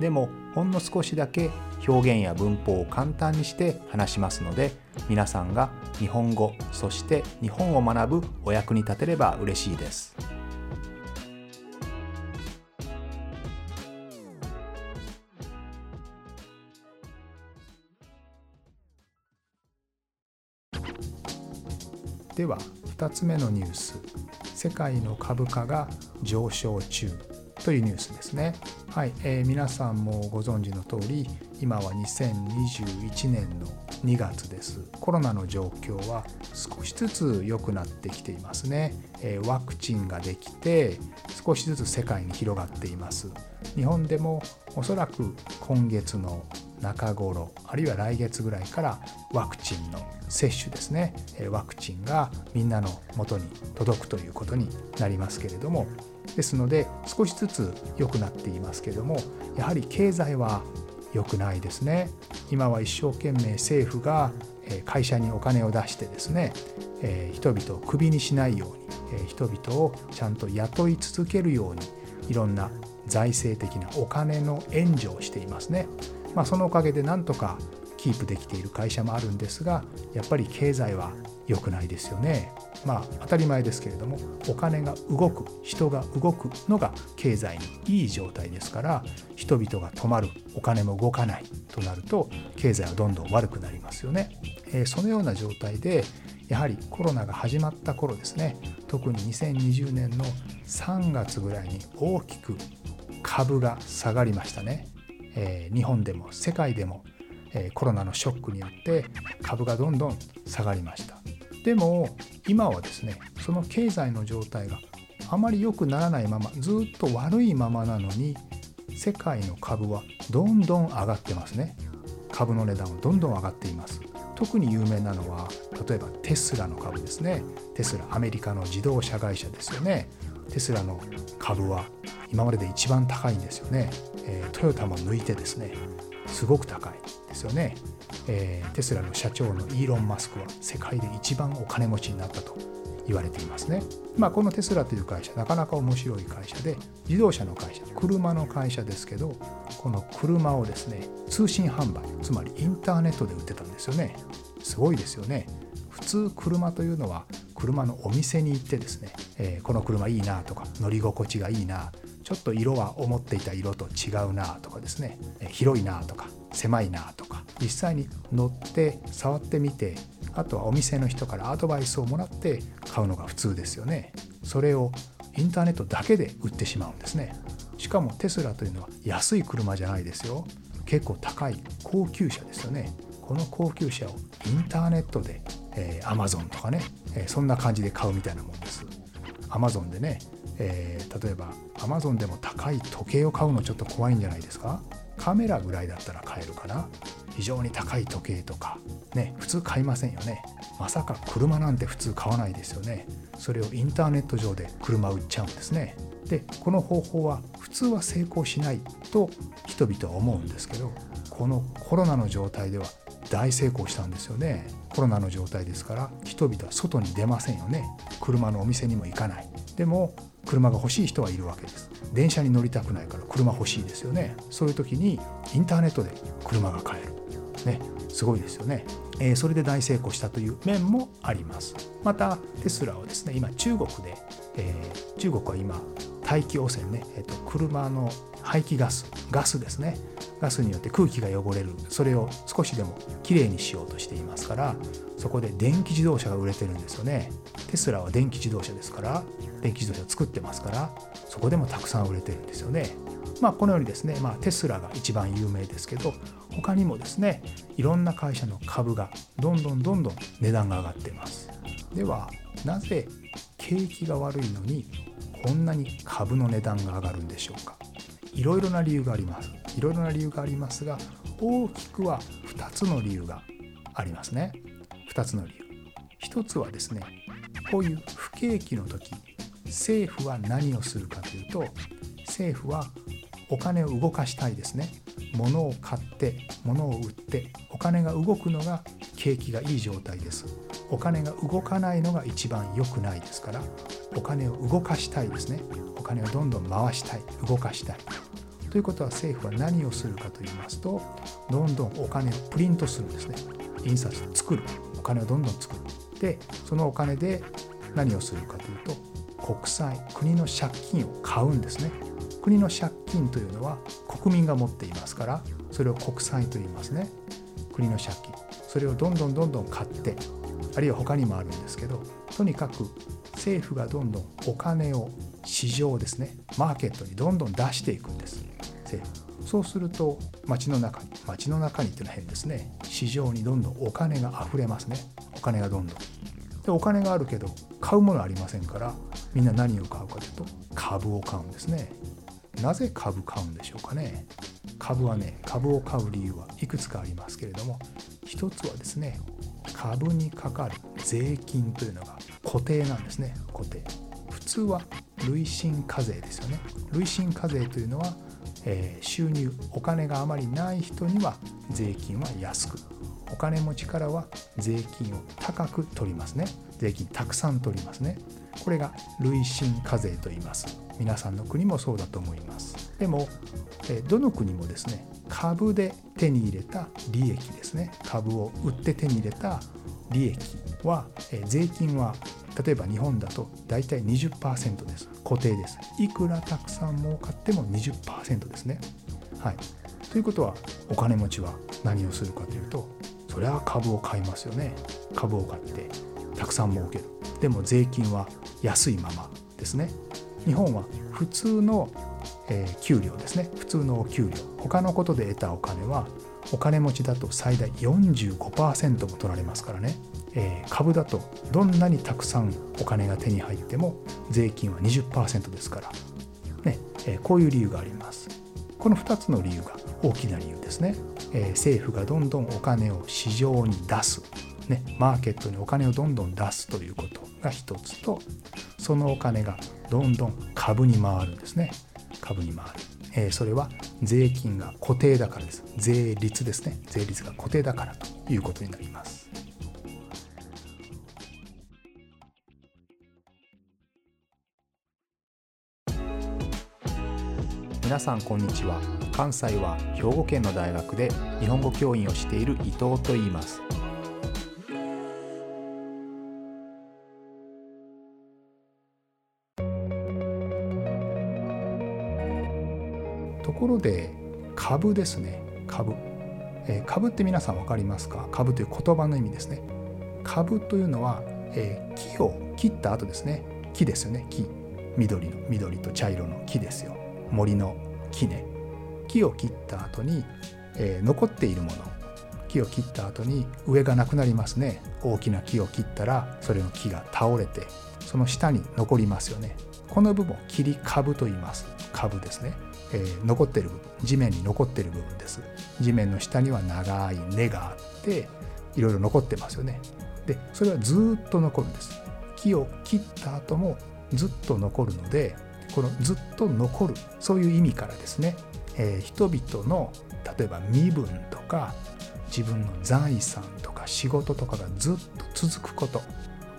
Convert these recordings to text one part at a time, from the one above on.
でもほんの少しだけ表現や文法を簡単にして話しますので皆さんが日本語そして日本を学ぶお役に立てれば嬉しいです。では2つ目のニュース。世界の株価が上昇中。というニュースですね。はい、えー、皆さんもご存知の通り今は2021年の2月です。コロナの状況は少しずつ良くなってきていますね、えー、ワクチンができて少しずつ世界に広がっています。日本でもおそらく今月の中頃あるいは来月ぐらいからワクチンの接種ですね。ワクチンがみんなの元に届くということになりますけれどもですので少しずつ良くなっていますけれどもやはり経済は良くないですね今は一生懸命政府が会社にお金を出してですね人々をクビにしないように人々をちゃんと雇い続けるようにいろんな財政的なお金の援助をしていますね。まあ、そのおかげでなんとかキープできている会社もあるんですがやっぱり経済は良くないですよね。まあ当たり前ですけれどもお金が動く人が動くのが経済にいい状態ですから人々が止まるお金も動かないとなると経済はどんどん悪くなりますよね。えー、そのような状態でやはりコロナが始まった頃ですね特に2020年の3月ぐらいに大きく株が下がりましたね。えー、日本でも世界でも、えー、コロナのショックによって株がどんどん下がりました。でも今はですねその経済の状態があまり良くならないままずっと悪いままなのに世界の株はどんどん上がってますね。株の値段はどんどん上がっています。特に有名なのは例えばテスラの株ですね。テスラアメリカの自動車会社ですよね。テスラの株は今までで一番高いんですよね、えー、トヨタも抜いてですねすごく高いですよね。えー、テスラの社長のイーロン・マスクは世界で一番お金持ちになったと言われていますね。まあ、このテスラという会社なかなか面白い会社で自動車の会社車の会社ですけどこの車をですね通信販売つまりインターネットで売ってたんですよね。すごいですよね。普通車というのは車のお店に行ってですね、えー、この車いいなとか乗り心地がいいなちょっと色は思っていた色と違うなとかですね、えー、広いなとか狭いなとか実際に乗って触ってみてあとはお店の人からアドバイスをもらって買うのが普通ですよね。それをインターネットだけで売ってしまうんですね。しかもテスラというのは安い車じゃないですよ。結構高い高級車ですよね。この高級車をインターネットで、えー、Amazon とかね、えー、そんな感じで買うみたいなもんです。Amazon でね、えー、例えば Amazon でも高い時計を買うのちょっと怖いんじゃないですか？カメラぐらいだったら買えるかな？非常に高い時計とかね普通買いませんよね。まさか車なんて普通買わないですよね。それをインターネット上で車売っちゃうんですね。でこの方法は普通は成功しないと人々は思うんですけどこのコロナの状態では大成功したんですよね。コロナの状態ですから人々は外に出ませんよね。車のお店にも行かない。でも車が欲しい人はいるわけです。電車に乗りたくないから車欲しいですよね。そういう時にインターネットで車が買える。ねすごいですよね、え、それで大成功したという面もあります。またテスラはですね今中国で、えー、中国は今大気汚染ね、えーと、車の排気ガスガスですね。ガスによって空気が汚れる。それを少しでもきれいにしようとしていますからそこで電気自動車が売れてるんですよね。テスラは電気自動車ですから電気自動車を作ってますからそこでもたくさん売れてるんですよね。まあこのようにですね、まあ、テスラが一番有名ですけど他にもですねいろんな会社の株がどんどんどんどん値段が上がってます。ではなぜ景気が悪いのにこんなに株の値段が上がるんでしょうか。いろいろな理由があります。いろいろな理由がありますが大きくは2つの理由がありますね。2つの理由。1つはですねこういう不景気の時政府は何をするかというと政府はお金を動かしたいですね。物を買って物を売ってお金が動くのが景気がいい状態です。お金が動かないのが一番良くないですからお金を動かしたいですね。お金をどんどん回したい動かしたい。ということは政府は何をするかと言いますとどんどんお金をプリントするんですね。印刷作る。お金をどんどん作る。でそのお金で何をするかというと国債国の借金を買うんですね。国の借金というのは国民が持っていますからそれを国債と言いますね。国の借金。それをどんどんどんどん買ってあるいは他にもあるんですけどとにかく政府がどんどんお金を市場ですねマーケットにどんどん出していくんです。そうすると街の中に街の中にっていうのは変ですね。市場にどんどんお金が溢れますね。お金がどんどん。でお金があるけど買うものありませんからみんな何を買うかというと株を買うんですね。なぜ株買うんでしょうかね。株はね株を買う理由はいくつかありますけれども一つはですね株にかかる税金というのが固定なんですね。固定。普通は累進課税ですよね。累進課税というのは、えー、収入お金があまりない人には税金は安く。お金持ちからは税金を高く取りますね。税金たくさん取りますね。これが累進課税と言います。皆さんの国もそうだと思います。でもどの国もですね株で手に入れた利益ですね。株を売って手に入れた利益は税金は例えば日本だと大体20%です。固定です。いくらたくさん儲かっても20%ですね。はい。ということはお金持ちは何をするかというとそれは株を買いますよね。株を買ってたくさん儲ける。でも税金は安いままですね。日本は普通の、えー、給料ですね。普通のお給料。他のことで得たお金はお金持ちだと最大45%も取られますからね、えー、株だとどんなにたくさんお金が手に入っても税金は20%ですから、ねえー、こういう理由があります。この2つの理由が大きな理由ですね、えー、政府がどんどんお金を市場に出す。ね、マーケットにお金をどんどん出すということが一つとそのお金がどんどん株に回るんですね。株に回る、えー、それは税金が固定だからです。税率ですね。税率が固定だからということになります。皆さんこんにちは。関西は兵庫県の大学で日本語教員をしている伊藤と言います。ところで株ですね。株、えー、株って皆さん分かりますか？株という言葉の意味ですね。株というのは、えー、木を切った後ですね。木ですよね。木。緑の緑と茶色の木ですよ。森の木ね。木を切った後に、えー、残っているもの。木を切った後に上がなくなりますね。大きな木を切ったらそれの木が倒れてその下に残りますよね。この部分を切り株と言います。株ですね。えー、残ってる部分地面に残ってる部分です。地面の下には長い根があっていろいろ残ってますよね。でそれはずっと残るんです。木を切った後もずっと残るのでこのずっと残るそういう意味からですね、えー、人々の例えば身分とか自分の財産とか仕事とかがずっと続くこと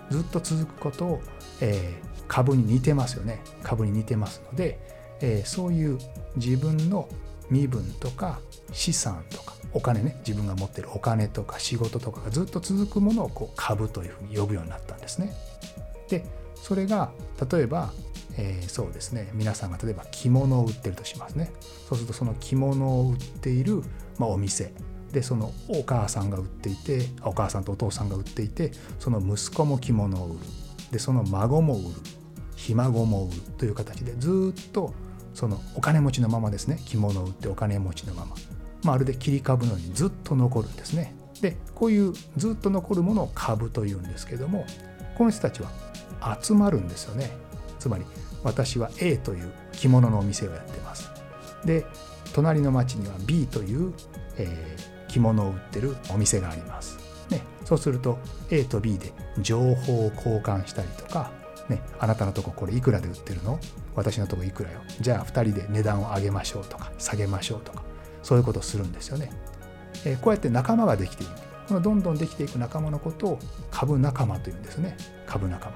ずっと続くことを、えー、株に似てますよね株に似てますのでえー、そういう自分の身分とか資産とかお金ね自分が持ってるお金とか仕事とかがずっと続くものをこう株というふうに呼ぶようになったんですね。でそれが例えば、えー、そうですね。皆さんが例えば着物を売ってるとしますね。そうするとその着物を売っている、まあ、お店。でそのお母さんが売っていてお母さんとお父さんが売っていてその息子も着物を売る。でその孫も売る。ひ孫も売るという形でずっとそのお金持ちのままですね。着物を売ってお金持ちのまま。まあるで切り株のようにずっと残るんですね。でこういうずっと残るものを株というんですけどもこの人たちは集まるんですよね。つまり私は A という着物のお店をやってます。で隣の町には B という、えー、着物を売ってるお店があります。ね、そうすると A と B で情報を交換したりとか、ね、あなたのとここれいくらで売ってるの？私のとこいくらよ。じゃあ2人で値段を上げましょうとか下げましょうとかそういうことをするんですよね。えこうやって仲間ができていく。このどんどんできていく仲間のことを株仲間というんですね。株仲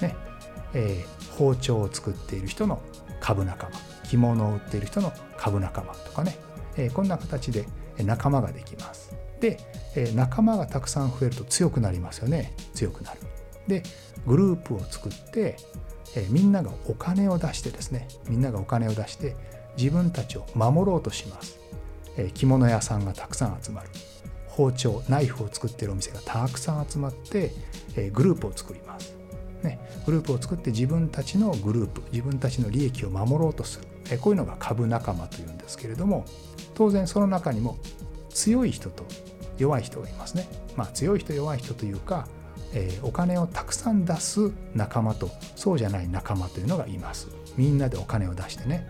間。ね。えー、包丁を作っている人の株仲間着物を売っている人の株仲間とかね、えー、こんな形で仲間ができます。で、えー、仲間がたくさん増えると強くなりますよね強くなる。でグループを作って、えみんながお金を出してですねみんながお金を出して自分たちを守ろうとします。え着物屋さんがたくさん集まる包丁ナイフを作っているお店がたくさん集まって、えグループを作ります、ね、グループを作って自分たちのグループ自分たちの利益を守ろうとする、えこういうのが株仲間というんですけれども当然その中にも強い人と弱い人がいますね、まあ、強い人弱い人というか、えー、お金をたくさん出す仲間とそうじゃない仲間というのがいます。みんなでお金を出してね。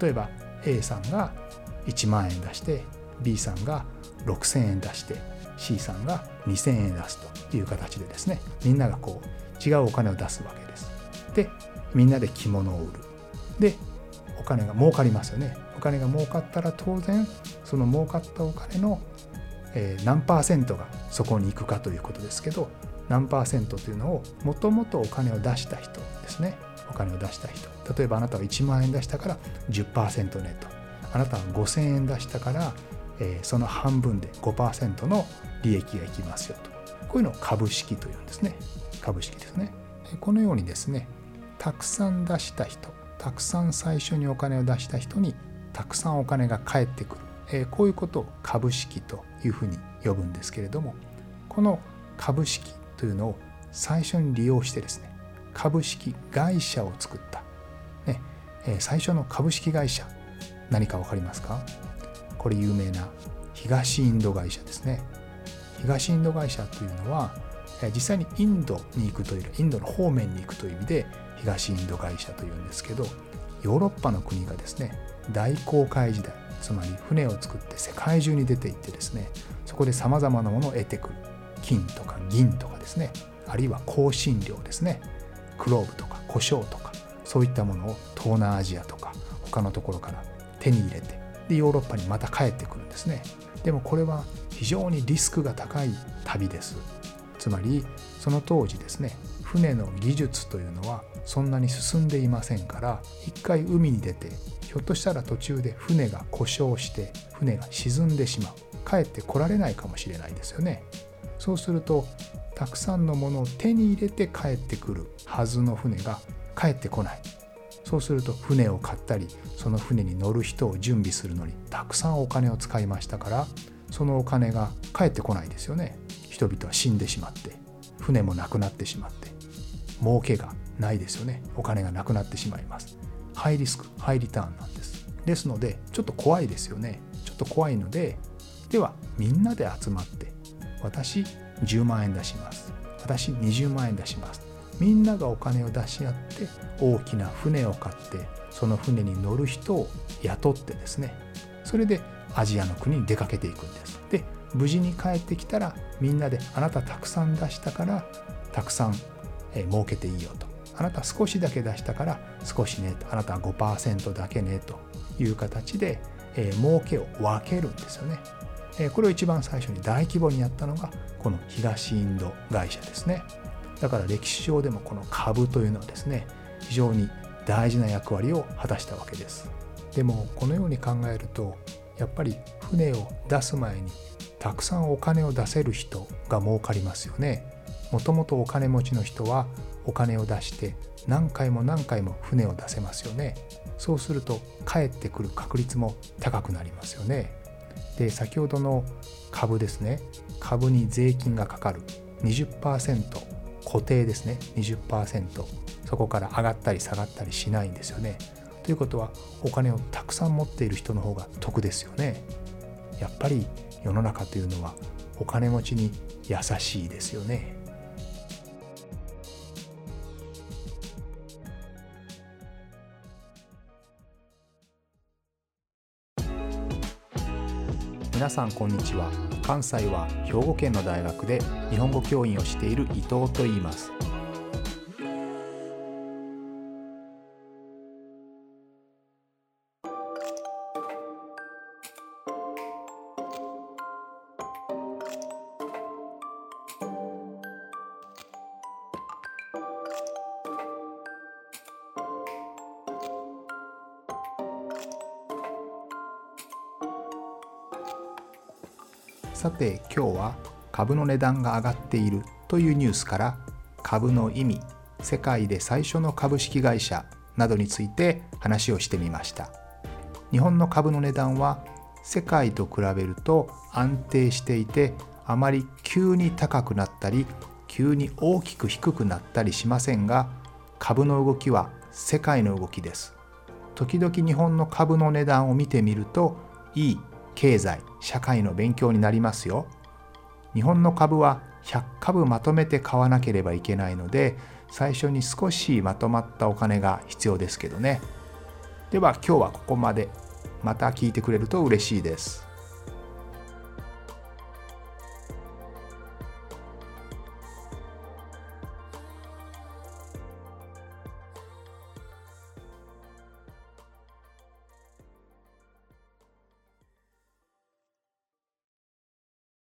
例えば A さんが1万円出して B さんが6,000円出して C さんが2,000円出すという形でですねみんながこう違うお金を出すわけです。でみんなで着物を売る。でお金が儲かりますよね。お金が儲かったら当然その儲かったお金の、何パーセントがそこに行くかということですけど何パーセントというのをもともとお金を出した人ですねお金を出した人例えばあなたは1万円出したから10%ネットあなたは5000円出したから、えー、その半分で5%の利益がいきますよとこういうのを株式というんですね株式ですね。このようにですねたくさん出した人たくさん最初にお金を出した人にたくさんお金が返ってくる、え、こういうことを株式というふうに呼ぶんですけれどもこの株式というのを最初に利用してですね株式会社を作った、ねえ、最初の株式会社何か分かりますか？これ有名な東インド会社ですね。東インド会社というのは実際にインドに行くというインドの方面に行くという意味で東インド会社というんですけどヨーロッパの国がですね大航海時代つまり船を作って世界中に出ていってですねそこでさまざまなものを得てくる金とか銀とかですねあるいは香辛料ですねクローブとか胡椒とかそういったものを東南アジアとか他のところから手に入れてでヨーロッパにまた帰ってくるんですね。でもこれは非常にリスクが高い旅です。つまりその当時ですね船の技術というのはそんなに進んでいませんから一回海に出てひょっとしたら途中で船が故障して船が沈んでしまう。帰ってこられないかもしれないですよね。そうするとたくさんのものを手に入れて帰ってくるはずの船が帰ってこない。そうすると船を買ったりその船に乗る人を準備するのにたくさんお金を使いましたからそのお金が返ってこないですよね。人々は死んでしまって船もなくなってしまって儲けがないですよね。お金がなくなってしまいます。ハイリスクハイリターンなんです。ですのでちょっと怖いですよね。ちょっと怖いのでではみんなで集まって私10万円出します。私20万円出します。みんながお金を出し合って大きな船を買ってその船に乗る人を雇ってですね。それでアジアの国に出かけていくんです。で無事に帰ってきたらみんなであなたたくさん出したからたくさん、え儲けていいよと。あなた少しだけ出したから少しねとあなたは5%だけねという形で、えー、儲けを分けるんですよね、えー、これを一番最初に大規模にやったのがこの東インド会社ですね。だから歴史上でもこの株というのはですね非常に大事な役割を果たしたわけです。でもこのように考えるとやっぱり船を出す前にたくさんお金を出せる人が儲かりますよね。もともとお金持ちの人はお金を出して何回も何回も船を出せますよね。そうすると帰ってくる確率も高くなりますよね。で先ほどの株ですね。株に税金がかかる。20%固定ですね。20%そこから上がったり下がったりしないんですよね。ということはお金をたくさん持っている人の方が得ですよね。やっぱり世の中というのはお金持ちに優しいですよね。皆さんこんにちは関西は兵庫県の大学で日本語教員をしている伊藤と言いますさて今日は株の値段が上がっているというニュースから株の意味世界で最初の株式会社などについて話をしてみました。日本の株の値段は世界と比べると安定していてあまり急に高くなったり急に大きく低くなったりしませんが株の動きは世界の動きです。時々日本の株の値段を見てみるといい経済社会の勉強になりますよ。日本の株は100株まとめて買わなければいけないので最初に少しまとまったお金が必要ですけどね。では今日はここまで。また聞いてくれると嬉しいです。